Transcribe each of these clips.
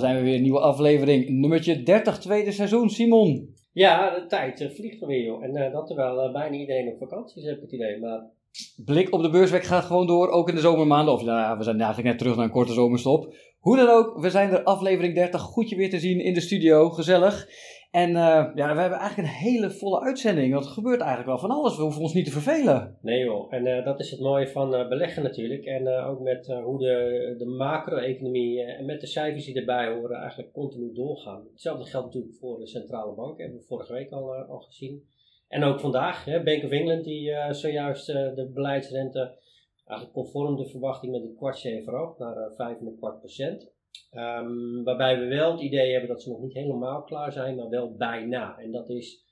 daar zijn we weer. Een nieuwe aflevering, nummertje 30, tweede seizoen. Simon. Ja, de tijd uh, vliegt alweer, joh. En uh, dat terwijl uh, bijna iedereen op vakantie is, heb ik het idee. Maar... Blik op de beursweek gaat gewoon door, ook in de zomermaanden. Of nou ja, we zijn eigenlijk net terug naar een korte zomerstop. Hoe dan ook, we zijn er aflevering 30. Goed je weer te zien in de studio, gezellig. En uh, ja, we hebben eigenlijk een hele volle uitzending. Want er gebeurt eigenlijk wel van alles. We hoeven ons niet te vervelen. Nee joh, en uh, dat is het mooie van uh, beleggen natuurlijk. En ook met hoe de, de macro-economie en met de cijfers die erbij horen eigenlijk continu doorgaan. Hetzelfde geldt natuurlijk voor de centrale bank. Hebben we vorige week al, al gezien. En ook vandaag, hè, Bank of England die zojuist de beleidsrente eigenlijk conform de verwachting met een kwartje heeft verhoogd naar 5,25 procent. Um, waarbij we wel het idee hebben dat ze nog niet helemaal klaar zijn, maar wel bijna. En dat is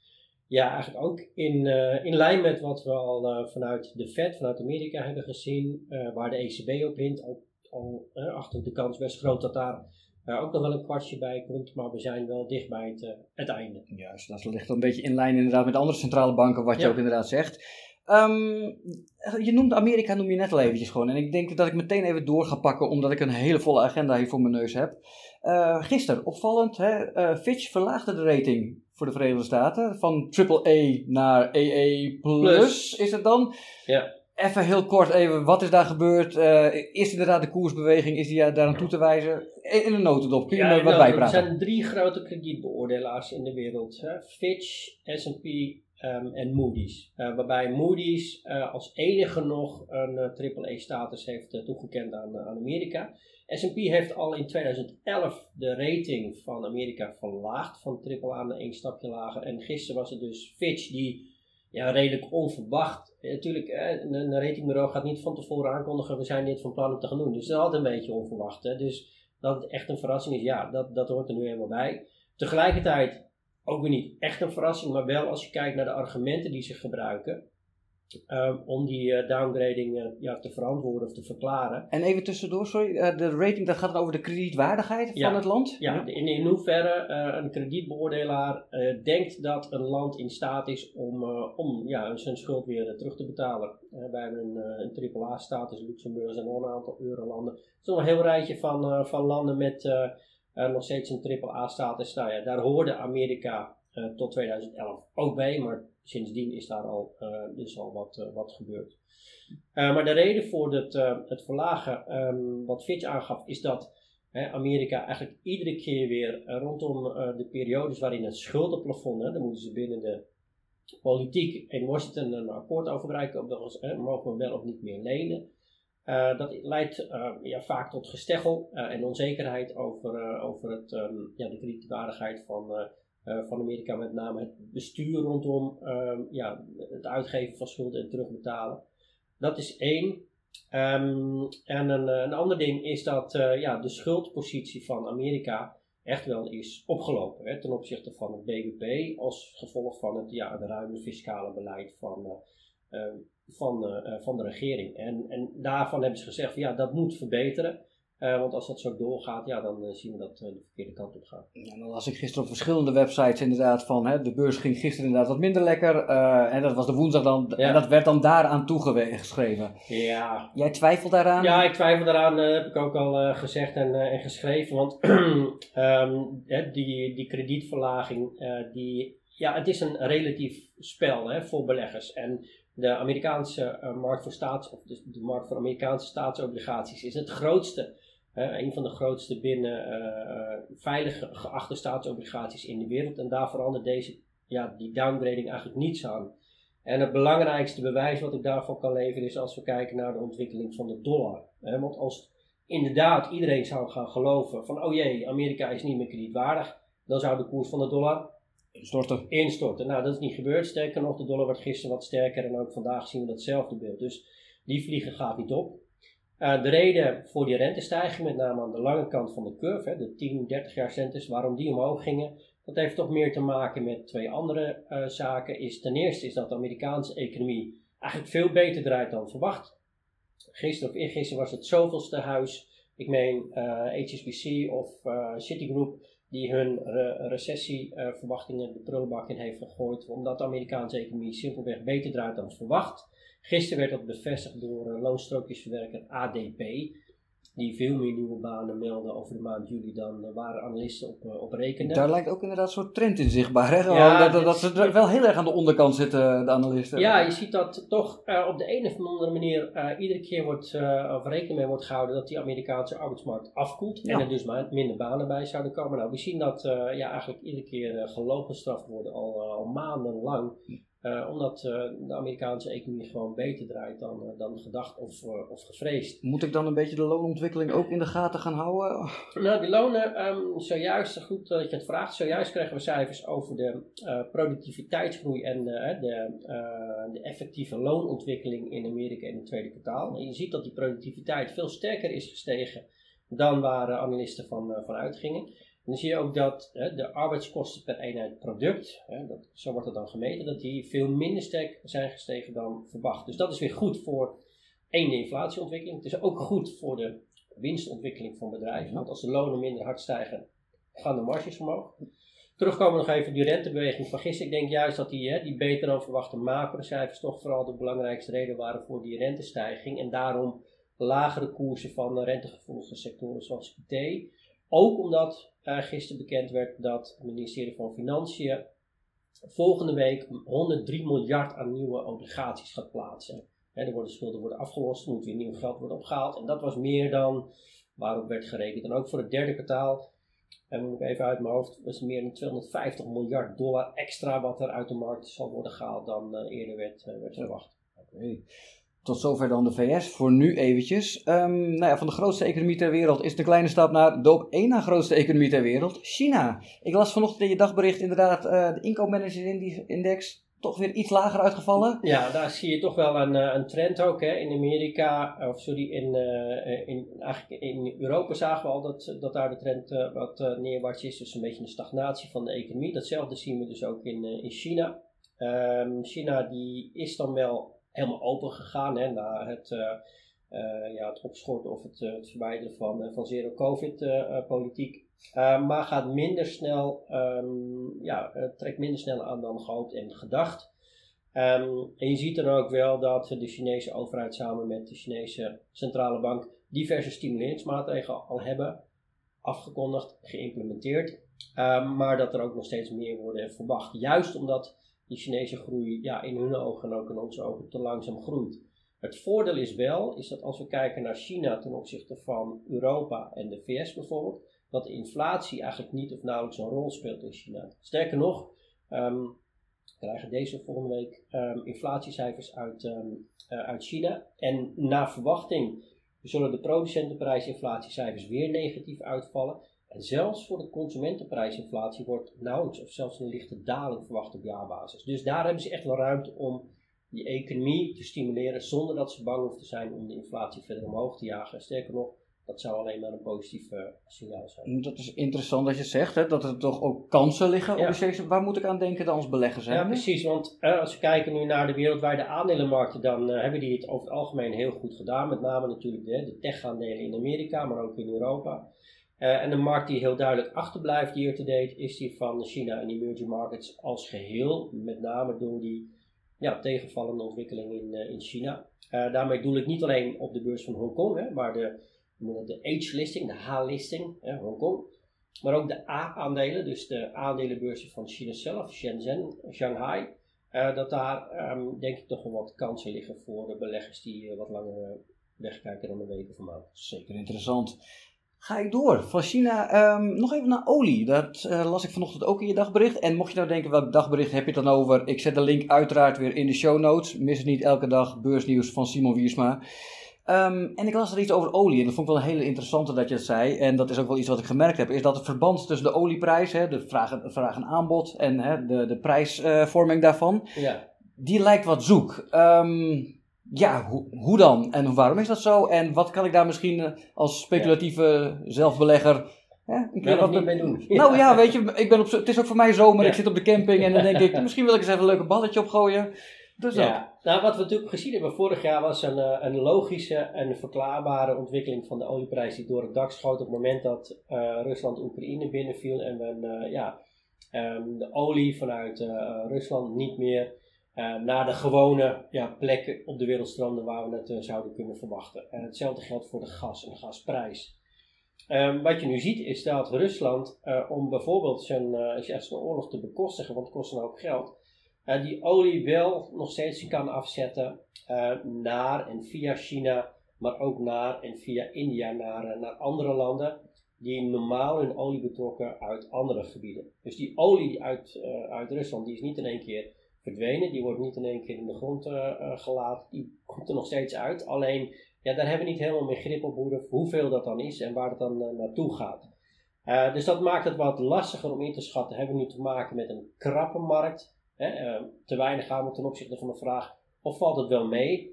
ja, eigenlijk ook in, uh, in lijn met wat we al uh, vanuit de Fed, vanuit Amerika hebben gezien, uh, waar de ECB op hint. Ook al achter de kans best groot dat daar ook nog wel een kwartje bij komt, maar we zijn wel dicht bij het, het einde. Juist, dat ligt een beetje in lijn inderdaad met andere centrale banken, wat je ook inderdaad zegt. Um, je noemde Amerika, noem je net al eventjes gewoon. En ik denk dat ik meteen even door ga pakken, omdat ik een hele volle agenda hier voor mijn neus heb. Uh, gisteren, opvallend, hè, uh, Fitch verlaagde de rating voor de Verenigde Staten van AAA naar AA+, plus, is het dan? Ja. Even heel kort even, wat is daar gebeurd? Uh, is inderdaad de koersbeweging, is die daar aan toe te wijzen? In een notendop, kun je ja, me wat bijpraten? Er zijn drie grote kredietbeoordelaars in de wereld. Hè? Fitch, S&P Um, en Moody's. Uh, waarbij Moody's uh, als enige nog een uh, AAA-status heeft toegekend aan, Amerika. S&P heeft al in 2011 de rating van Amerika verlaagd, van AAA naar één stapje lager. En gisteren was het dus Fitch die ja, redelijk onverwacht. Natuurlijk, een, een ratingbureau gaat niet van tevoren aankondigen, we zijn dit van plan om te gaan doen. Dus dat is altijd een beetje onverwacht. Hè? Dus dat het echt een verrassing is, ja, dat, dat hoort er nu helemaal bij. Tegelijkertijd ook weer niet echt een verrassing, maar wel als je kijkt naar de argumenten die ze gebruiken. Um, om die uh, downgrading uh, ja, te verantwoorden of te verklaren. En even tussendoor, sorry, uh, de rating dat gaat over de kredietwaardigheid ja. van het land? Ja, ja. In, in hoeverre een kredietbeoordelaar denkt dat een land in staat is om, om ja, zijn schuld weer terug te betalen. wij hebben een, een AAA-status, Luxemburg en nog een aantal eurolanden. Het is nog een heel rijtje van, van landen met uh, nog steeds een AAA-status. Nou ja, daar hoorde Amerika uh, tot 2011 ook bij, maar sindsdien is daar al, dus al wat, wat gebeurd. maar de reden voor het, het verlagen, um, wat Fitch aangaf, is dat Amerika eigenlijk iedere keer weer rondom de periodes waarin het schuldenplafond, hè, dan moeten ze binnen de politiek in Washington een akkoord over bereiken, mogen we wel of niet meer lenen. Uh, dat leidt uh, ja, vaak tot gesteggel uh, en onzekerheid over, over het, um, ja, de kredietwaardigheid van, van Amerika, met name het bestuur rondom um, ja, het uitgeven van schulden en terugbetalen. Dat is één. Um, en een, een ander ding is dat ja, de schuldpositie van Amerika echt wel is opgelopen hè, ten opzichte van het BBP als gevolg van het, ja, het ruime fiscale beleid van van, uh, van de regering. En, en daarvan hebben ze gezegd, van, ja, dat moet verbeteren. Uh, want als dat zo doorgaat, ja, dan uh, zien we dat de verkeerde kant op gaat. Ja, dan las ik gisteren op verschillende websites inderdaad van, hè, de beurs ging gisteren inderdaad wat minder lekker. en dat was de woensdag dan, ja. en dat werd dan daaraan toegeschreven. Ja. Jij twijfelt daaraan? Ja, ik twijfel daaraan, heb ik ook al gezegd en, en geschreven. Want um, die, die kredietverlaging, die, ja, het is een relatief spel hè, voor beleggers. En de Amerikaanse uh, markt voor staats, of de, de, markt voor Amerikaanse staatsobligaties is het grootste, een van de grootste binnen uh, veilig geachte staatsobligaties in de wereld. En daar verandert deze, ja, die downgrading eigenlijk niets aan. En het belangrijkste bewijs wat ik daarvoor kan leveren is als we kijken naar de ontwikkeling van de dollar. Want als inderdaad iedereen zou gaan geloven van, oh jee, Amerika is niet meer kredietwaardig, dan zou de koers van de dollar Instorten. Instorten. Nou, dat is niet gebeurd. Sterker nog, de dollar wordt gisteren wat sterker en ook vandaag zien we datzelfde beeld. Dus die vliegen gaat niet op. Uh, de reden voor die rentestijging, met name aan de lange kant van de curve, de 10, 30 jaar rentes, waarom die omhoog gingen, dat heeft toch meer te maken met twee andere uh, zaken. Is, ten eerste is dat de Amerikaanse economie eigenlijk veel beter draait dan verwacht. Gisteren of eergisteren was het zoveelste huis, ik meen uh, HSBC of Citigroup, die hun re recessieverwachtingen de prullenbak in heeft gegooid, omdat de Amerikaanse economie simpelweg beter draait dan verwacht. Gisteren werd dat bevestigd door loonstrookjesverwerker ADP. Die veel meer nieuwe banen melden over de maand juli dan waar analisten op, op rekenen. Daar lijkt ook inderdaad een soort trend in zichtbaar. Hè? Ja, dat, dat, ze wel heel erg aan de onderkant zitten, de analisten. Ja, je ziet dat toch op de een of andere manier iedere keer wordt, of rekening mee wordt gehouden dat die Amerikaanse arbeidsmarkt afkoelt. En er dus minder banen bij zouden komen. Nou, we zien dat ja, eigenlijk iedere keer gelogen gestraft worden al, al maandenlang. Uh, omdat uh, de Amerikaanse economie gewoon beter draait dan, uh, dan gedacht of, of gevreesd. Moet ik dan een beetje de loonontwikkeling ook in de gaten gaan houden? Nou, die lonen, um, zojuist, goed dat je het vraagt, zojuist krijgen we cijfers over de productiviteitsgroei en de, de effectieve loonontwikkeling in Amerika in het tweede kwartaal. En je ziet dat die productiviteit veel sterker is gestegen dan waar analisten van, van uitgingen dan zie je ook dat hè, de arbeidskosten per eenheid product, hè, dat, zo wordt het dan gemeten, dat die veel minder sterk zijn gestegen dan verwacht. Dus dat is weer goed voor één, de inflatieontwikkeling. Het is ook goed voor de winstontwikkeling van bedrijven. Want als de lonen minder hard stijgen, gaan de marges omhoog. Terugkomen nog even op die rentebeweging van gisteren. Ik denk juist dat die, hè, die beter dan verwachte macrocijfers toch vooral de belangrijkste reden waren voor die rentestijging. En daarom lagere koersen van rentegevoelige sectoren zoals IT. Ook omdat uh, gisteren bekend werd dat het ministerie van Financiën volgende week 103 miljard aan nieuwe obligaties gaat plaatsen. er worden schulden worden afgelost, er moet weer nieuw geld worden opgehaald. En dat was meer dan waarop werd gerekend. En ook voor het derde kwartaal, en moet ik even uit mijn hoofd, was meer dan 250 miljard dollar extra wat er uit de markt zal worden gehaald dan uh, eerder werd, uh, werd verwacht. Oké. Tot zover dan de VS, voor nu eventjes. Um, nou ja, van de grootste economie ter wereld is de kleine stap naar de op één na grootste economie ter wereld, China. Ik las vanochtend in je dagbericht inderdaad uh, de inkoopmanager-index toch weer iets lager uitgevallen. Ja, daar zie je toch wel een, eh, een trend ook. Hè. In Amerika, of sorry, in, in, eigenlijk in Europa zagen we al dat, dat daar de trend wat neerwaarts is. Dus een beetje een stagnatie van de economie. Datzelfde zien we dus ook in, in China. Um, China die is dan wel helemaal open gegaan hè, na het, uh, uh, ja, het opschorten of het, uh, het verwijderen van, van zero-covid-politiek. maar gaat minder snel, um, ja, trekt minder snel aan dan gehoopt en gedacht. Um, en je ziet dan ook wel dat de Chinese overheid samen met de Chinese centrale bank diverse stimuleringsmaatregelen al hebben afgekondigd, geïmplementeerd. Um, maar dat er ook nog steeds meer worden verwacht. Juist omdat die Chinese groei ja, in hun ogen en ook in onze ogen te langzaam groeit. Het voordeel is wel, is dat als we kijken naar China ten opzichte van Europa en de VS bijvoorbeeld, dat de inflatie eigenlijk niet of nauwelijks een rol speelt in China. Sterker nog, um, we krijgen deze volgende week um, inflatiecijfers uit, um, uh, uit China. En naar verwachting zullen de producentenprijsinflatiecijfers weer negatief uitvallen. En zelfs voor de consumentenprijsinflatie wordt nauwelijks of zelfs een lichte daling verwacht op jaarbasis. Dus daar hebben ze echt wel ruimte om die economie te stimuleren zonder dat ze bang hoeven te zijn om de inflatie verder omhoog te jagen. Sterker nog, dat zou alleen maar een positief uh, signaal zijn. Dat is interessant dat je zegt, hè, dat er toch ook kansen liggen ja. op de Waar moet ik aan denken dan als belegger zijn? Ja, precies. Want uh, als we kijken nu naar de wereldwijde aandelenmarkten, dan uh, hebben die het over het algemeen heel goed gedaan. Met name natuurlijk de, de tech-aandelen in Amerika, maar ook in Europa. Uh, en de markt die heel duidelijk achterblijft hier te date is die van China en emerging markets als geheel. Met name door die ja, tegenvallende ontwikkeling in, uh, in China. Uh, daarmee doel ik niet alleen op de beurs van Hongkong, maar de, de H-listing, de H-listing, Hongkong. Maar ook de A-aandelen, dus de aandelenbeurzen van China zelf, Shenzhen, Shanghai. dat daar um, denk ik toch wel wat kansen liggen voor de beleggers die wat langer wegkijken dan een week of maand. Zeker interessant. Ga ik door. Van China um, nog even naar olie. Dat uh, las ik vanochtend ook in je dagbericht. En mocht je nou denken, welk dagbericht heb je het dan over? Ik zet de link uiteraard weer in de show notes. Mis het niet elke dag beursnieuws van Simon Wiersma. Um, en ik las er iets over olie. En dat vond ik wel een hele interessante dat je het zei. En dat is ook wel iets wat ik gemerkt heb. Is dat het verband tussen de olieprijs, hè, de vraag, vraag en aanbod. En hè, de, de prijsvorming uh, daarvan. Ja. Die lijkt wat zoek. Um, ja, hoe, hoe dan? En waarom is dat zo? En wat kan ik daar misschien eh, als speculatieve zelfbelegger keer wat niet mee doen? Nou ja, weet je, ik ben op, het is ook voor mij zomer, ik zit op de camping en dan denk ik, misschien wil ik eens even een leuke balletje opgooien. Dus ja. Nou, wat we natuurlijk gezien hebben vorig jaar was een, eh, een logische en verklaarbare ontwikkeling van de olieprijs die door het dak schoot op het moment dat uh, Rusland Oekraïne binnenviel en uh, ja, um, de olie vanuit Rusland niet meer naar de gewone ja, plekken op de wereldstranden waar we het zouden kunnen verwachten. En hetzelfde geldt voor de gas en de gasprijs. Ehm, wat je nu ziet is dat Rusland, om bijvoorbeeld zijn, zijn oorlog te bekostigen, want het kost een hoop geld, die olie wel nog steeds kan afzetten naar en via China, maar ook naar en via India naar, naar andere landen die normaal hun olie betrokken uit andere gebieden. Dus die olie uit, uh, uit Rusland, die is niet in één keer verdwenen, die wordt niet in één keer in de grond uh, gelaten, die komt er nog steeds uit. Alleen, ja, daar hebben we niet helemaal meer grip op hoe hoeveel dat dan is en waar het dan naartoe gaat. dus dat maakt het wat lastiger om in te schatten. Hebben we nu te maken met een krappe markt, hè, te weinig gaan we ten opzichte van de vraag, of valt het wel mee?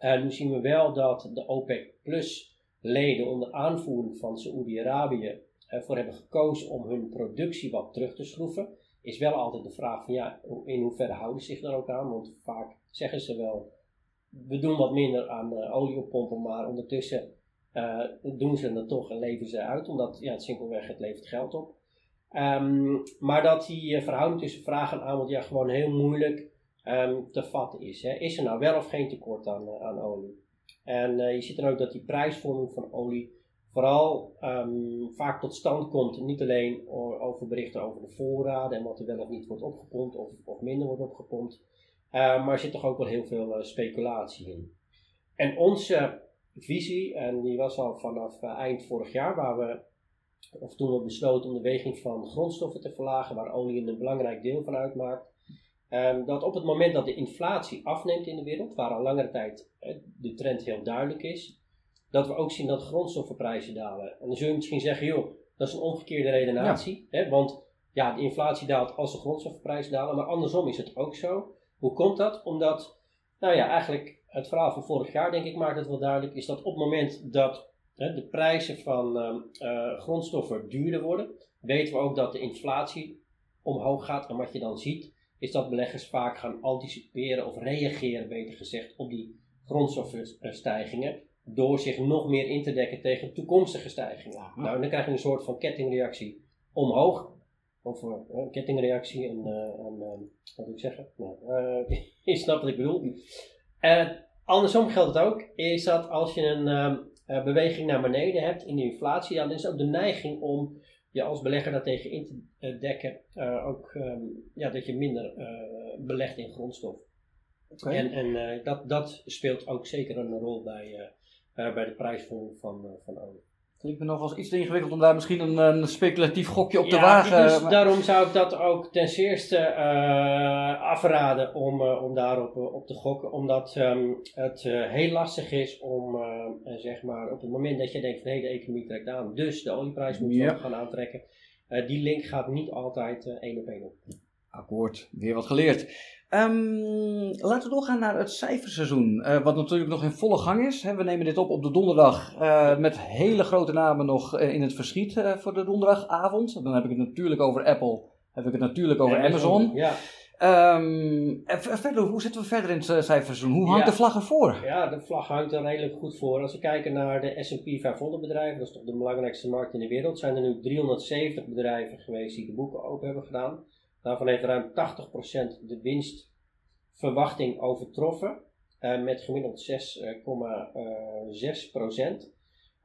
nu zien we wel dat de OPEC Plus leden onder aanvoering van Saoedi-Arabië ervoor hebben gekozen om hun productie wat terug te schroeven, is wel altijd de vraag van ja, in hoeverre houden ze zich daar ook aan? Want vaak zeggen ze wel, we doen wat minder aan uh, olie oppompen, maar ondertussen uh, doen ze het toch en leven ze uit, omdat ja, het simpelweg het levert geld op. Um, maar dat die uh, verhouding tussen vraag en aanbod ja, gewoon heel moeilijk um, te vatten is. Hè. Is er nou wel of geen tekort aan, aan olie? En je ziet dan ook dat die prijsvorming van olie vooral um, vaak tot stand komt, niet alleen over berichten over de voorraden en wat er wel of niet wordt opgepompt of, of minder wordt opgepompt, uh, maar er zit toch ook wel heel veel uh, speculatie in. En onze visie, en die was al vanaf eind vorig jaar, waar we, of toen we besloten om de weging van grondstoffen te verlagen, waar olie een belangrijk deel van uitmaakt, Um, dat op het moment dat de inflatie afneemt in de wereld, waar al langere tijd de trend heel duidelijk is, dat we ook zien dat grondstoffenprijzen dalen. En dan zul je misschien zeggen, joh, dat is een omgekeerde redenatie. Hè, want ja, de inflatie daalt als de grondstoffenprijzen dalen, maar andersom is het ook zo. Hoe komt dat? Omdat, nou ja, eigenlijk het verhaal van vorig jaar, denk ik, maakt het wel duidelijk, is dat op het moment dat hè, de prijzen van uh, grondstoffen duurder worden, weten we ook dat de inflatie omhoog gaat. En wat je dan ziet, is dat beleggers vaak gaan anticiperen of reageren, beter gezegd, op die grondstoffenstijgingen. Door zich nog meer in te dekken tegen toekomstige stijgingen. Nou, dan krijg je een soort van kettingreactie omhoog. Of uh, een kettingreactie en, uh, wat moet ik zeggen? Nou, uh, je snapt wat ik bedoel. andersom geldt het ook, is dat als je een beweging naar beneden hebt in de inflatie, dan is ook de neiging om je als belegger daartegen in te eh, dekken, ook um, ja, dat je minder belegt in grondstof. Okay. En, en dat, dat speelt ook zeker een rol bij, bij de prijsvorming van, van olie. Klinkt me nog als iets te ingewikkeld om daar misschien een, een speculatief gokje op te wagen. Dus maar... daarom zou ik dat ook ten eerste uh, afraden om, uh, om daarop uh, op te gokken. Omdat um, het heel lastig is om zeg maar op het moment dat je denkt van hé de economie trekt aan, dus de olieprijs moet ja. gaan aantrekken. die link gaat niet altijd één op één op. Akkoord, weer wat geleerd. Um, laten we doorgaan naar het cijferseizoen, uh, wat natuurlijk nog in volle gang is. we nemen dit op op de donderdag uh, met hele grote namen nog uh, in het verschiet voor de donderdagavond. Dan heb ik het natuurlijk over Apple, heb ik het natuurlijk over Amazon. Amazon. Ja. Um, en verder, hoe zitten we verder in het cijferseizoen? Hoe hangt ja. de vlag ervoor? Ja, de vlag hangt er redelijk goed voor. Als we kijken naar de S&P 500 bedrijven, dat is toch de belangrijkste markt in de wereld, zijn er nu 370 bedrijven geweest die de boeken open hebben gedaan. Daarvan heeft ruim 80% de winstverwachting overtroffen, uh, met gemiddeld 6,6%.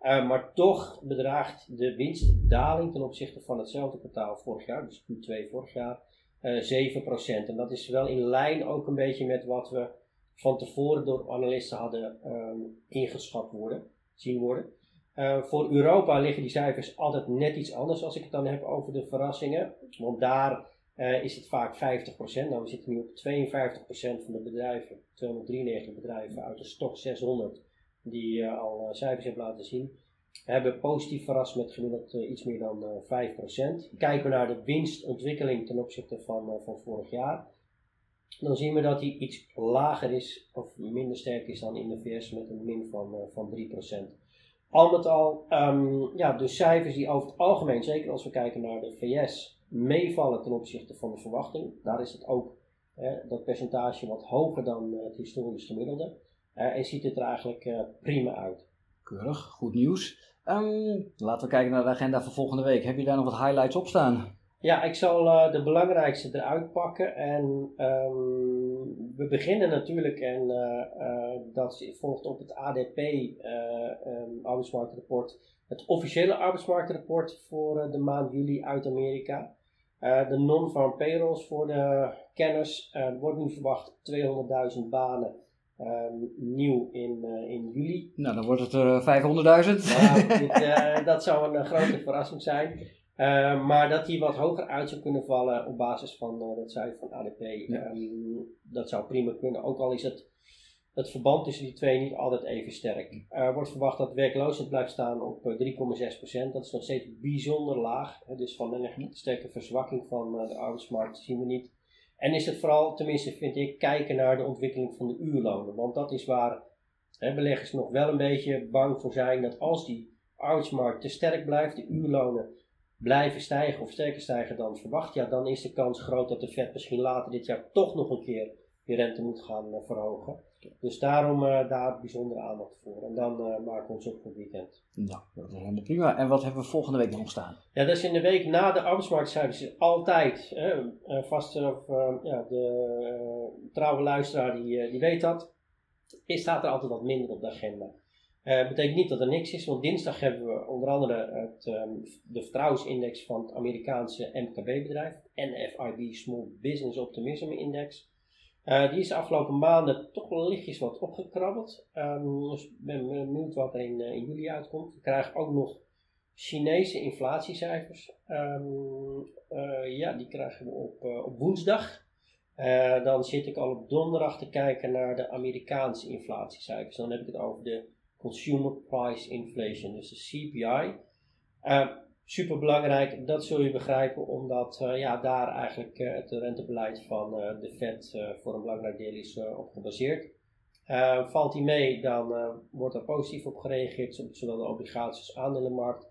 Uh, maar toch bedraagt de winstdaling ten opzichte van hetzelfde kwartaal vorig jaar, dus Q2 vorig jaar, uh, 7%. En dat is wel in lijn ook een beetje met wat we van tevoren door analisten hadden um, ingeschat worden, zien worden. Voor Europa liggen die cijfers altijd net iets anders als ik het dan heb over de verrassingen. Want daar uh, is het vaak 50%. Nou, we zitten nu op 52% van de bedrijven, 293 bedrijven uit de stok 600, die uh, al uh, cijfers hebben laten zien, hebben positief verrast met gemiddeld iets meer dan 5%. Kijken we naar de winstontwikkeling ten opzichte van, van vorig jaar, dan zien we dat die iets lager is of minder sterk is dan in de VS met een min van, van 3%. Al met al, um, ja, de cijfers die over het algemeen, zeker als we kijken naar de VS, meevallen ten opzichte van de verwachting. Daar is het ook hè, dat percentage wat hoger dan uh, het historisch gemiddelde. Uh, en ziet het er eigenlijk uh, prima uit. Keurig, goed nieuws. Um, laten we kijken naar de agenda voor volgende week. Heb je daar nog wat highlights op staan? Ja, ik zal uh, de belangrijkste eruit pakken. En um, we beginnen natuurlijk, en uh, dat volgt op het ADP, um, arbeidsmarktrapport, het officiële arbeidsmarktrapport voor de maand juli uit Amerika. De non-farm payrolls voor de kenners. Er wordt nu verwacht 200.000 banen. Um, nieuw in, in juli. Nou, dan wordt het er 500.000. Nou, dat zou een grote verrassing zijn. Uh, maar dat die wat hoger uit zou kunnen vallen op basis van uh, dat cijfer van ADP, um, dat zou prima kunnen. Ook al is het, het verband tussen die twee niet altijd even sterk. Er wordt verwacht dat werkloosheid blijft staan op 3,6%. Dat is nog steeds bijzonder laag. Dus van een sterke verzwakking van uh, de arbeidsmarkt zien we niet. En is het vooral, tenminste vind ik, kijken naar de ontwikkeling van de uurlonen. Want dat is waar hè, beleggers nog wel een beetje bang voor zijn dat als die arbeidsmarkt te sterk blijft, de uurlonen blijven stijgen of sterker stijgen dan verwacht, ja, dan is de kans groot dat de Fed misschien later dit jaar toch nog een keer die rente moet gaan uh, verhogen. Dus daarom uh, daar bijzondere aandacht voor. En dan uh, maken we ons op voor het weekend. Nou, dat is helemaal prima. En wat hebben we volgende week nog staan? Ja, dat is in de week na de arbeidsmarktcijfers altijd. vast ja, de trouwe luisteraar die, die weet dat. Is, staat er altijd wat minder op de agenda. Dat betekent niet dat er niks is, want dinsdag hebben we onder andere het, um, de vertrouwensindex van het Amerikaanse MKB-bedrijf, NFIB Small Business Optimism Index. Uh, die is de afgelopen maanden toch wel lichtjes wat opgekrabbeld. Um, dus ik ben benieuwd wat er in, uh, in, juli uitkomt. We krijgen ook nog Chinese inflatiecijfers. Um, ja, die krijgen we op, op woensdag. dan zit ik al op donderdag te kijken naar de Amerikaanse inflatiecijfers. Dan heb ik het over de Consumer Price Inflation, dus de CPI. Super belangrijk, dat zul je begrijpen, omdat uh, ja, daar eigenlijk uh, het rentebeleid van de Fed voor een belangrijk deel is op gebaseerd. valt die mee, dan wordt er positief op gereageerd, zowel de obligaties als aandelenmarkt.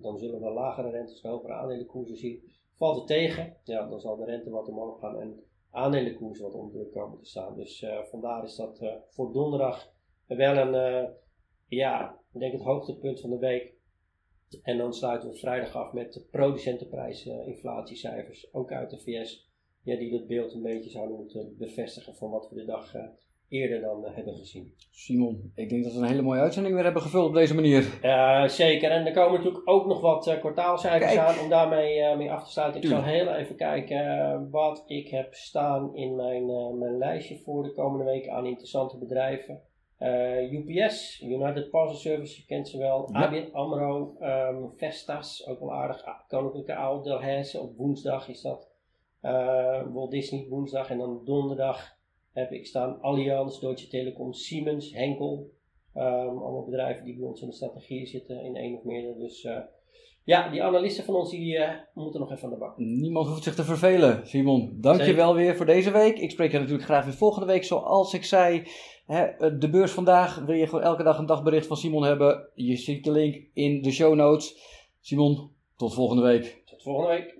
dan zullen we lagere rentes en hogere aandelenkoersen zien. Valt het tegen, ja, dan zal de rente wat omhoog gaan en aandelenkoersen wat onder druk komen te staan. Dus vandaar is dat voor donderdag wel een ja, ik denk het hoogtepunt van de week. En dan sluiten we vrijdag af met de producentenprijs inflatiecijfers, ook uit de VS. Ja, die dat beeld een beetje zouden moeten bevestigen van wat we de dag uh, eerder dan uh, hebben gezien. Simon, ik denk dat we een hele mooie uitzending weer hebben gevuld op deze manier. Uh, zeker, en er komen natuurlijk ook nog wat kwartaalcijfers Kijk. aan om daarmee mee af te sluiten. Ik zal heel even kijken wat ik heb staan in mijn, mijn lijstje voor de komende week aan interessante bedrijven. Uh, UPS, United Parcel Service, je kent ze wel. Ja. ABN AMRO, um, Vestas, ook wel aardig. Koninklijke Oud Delhaize, op woensdag is dat. Uh, Walt Disney woensdag en dan donderdag heb ik staan Allianz, Deutsche Telekom, Siemens, Henkel. Um, allemaal bedrijven die bij ons in de strategie zitten in één of meerdere. Dus uh, ja, die analisten van ons die, uh, moeten nog even aan de bak. Niemand hoeft zich te vervelen, Simon. Dank je wel weer voor deze week. Ik spreek je natuurlijk graag weer volgende week. Zoals ik zei, hè, eh, de beurs vandaag. Wil je gewoon elke dag een dagbericht van Simon hebben? Je ziet de link in de show notes. Simon, tot volgende week. Tot volgende week.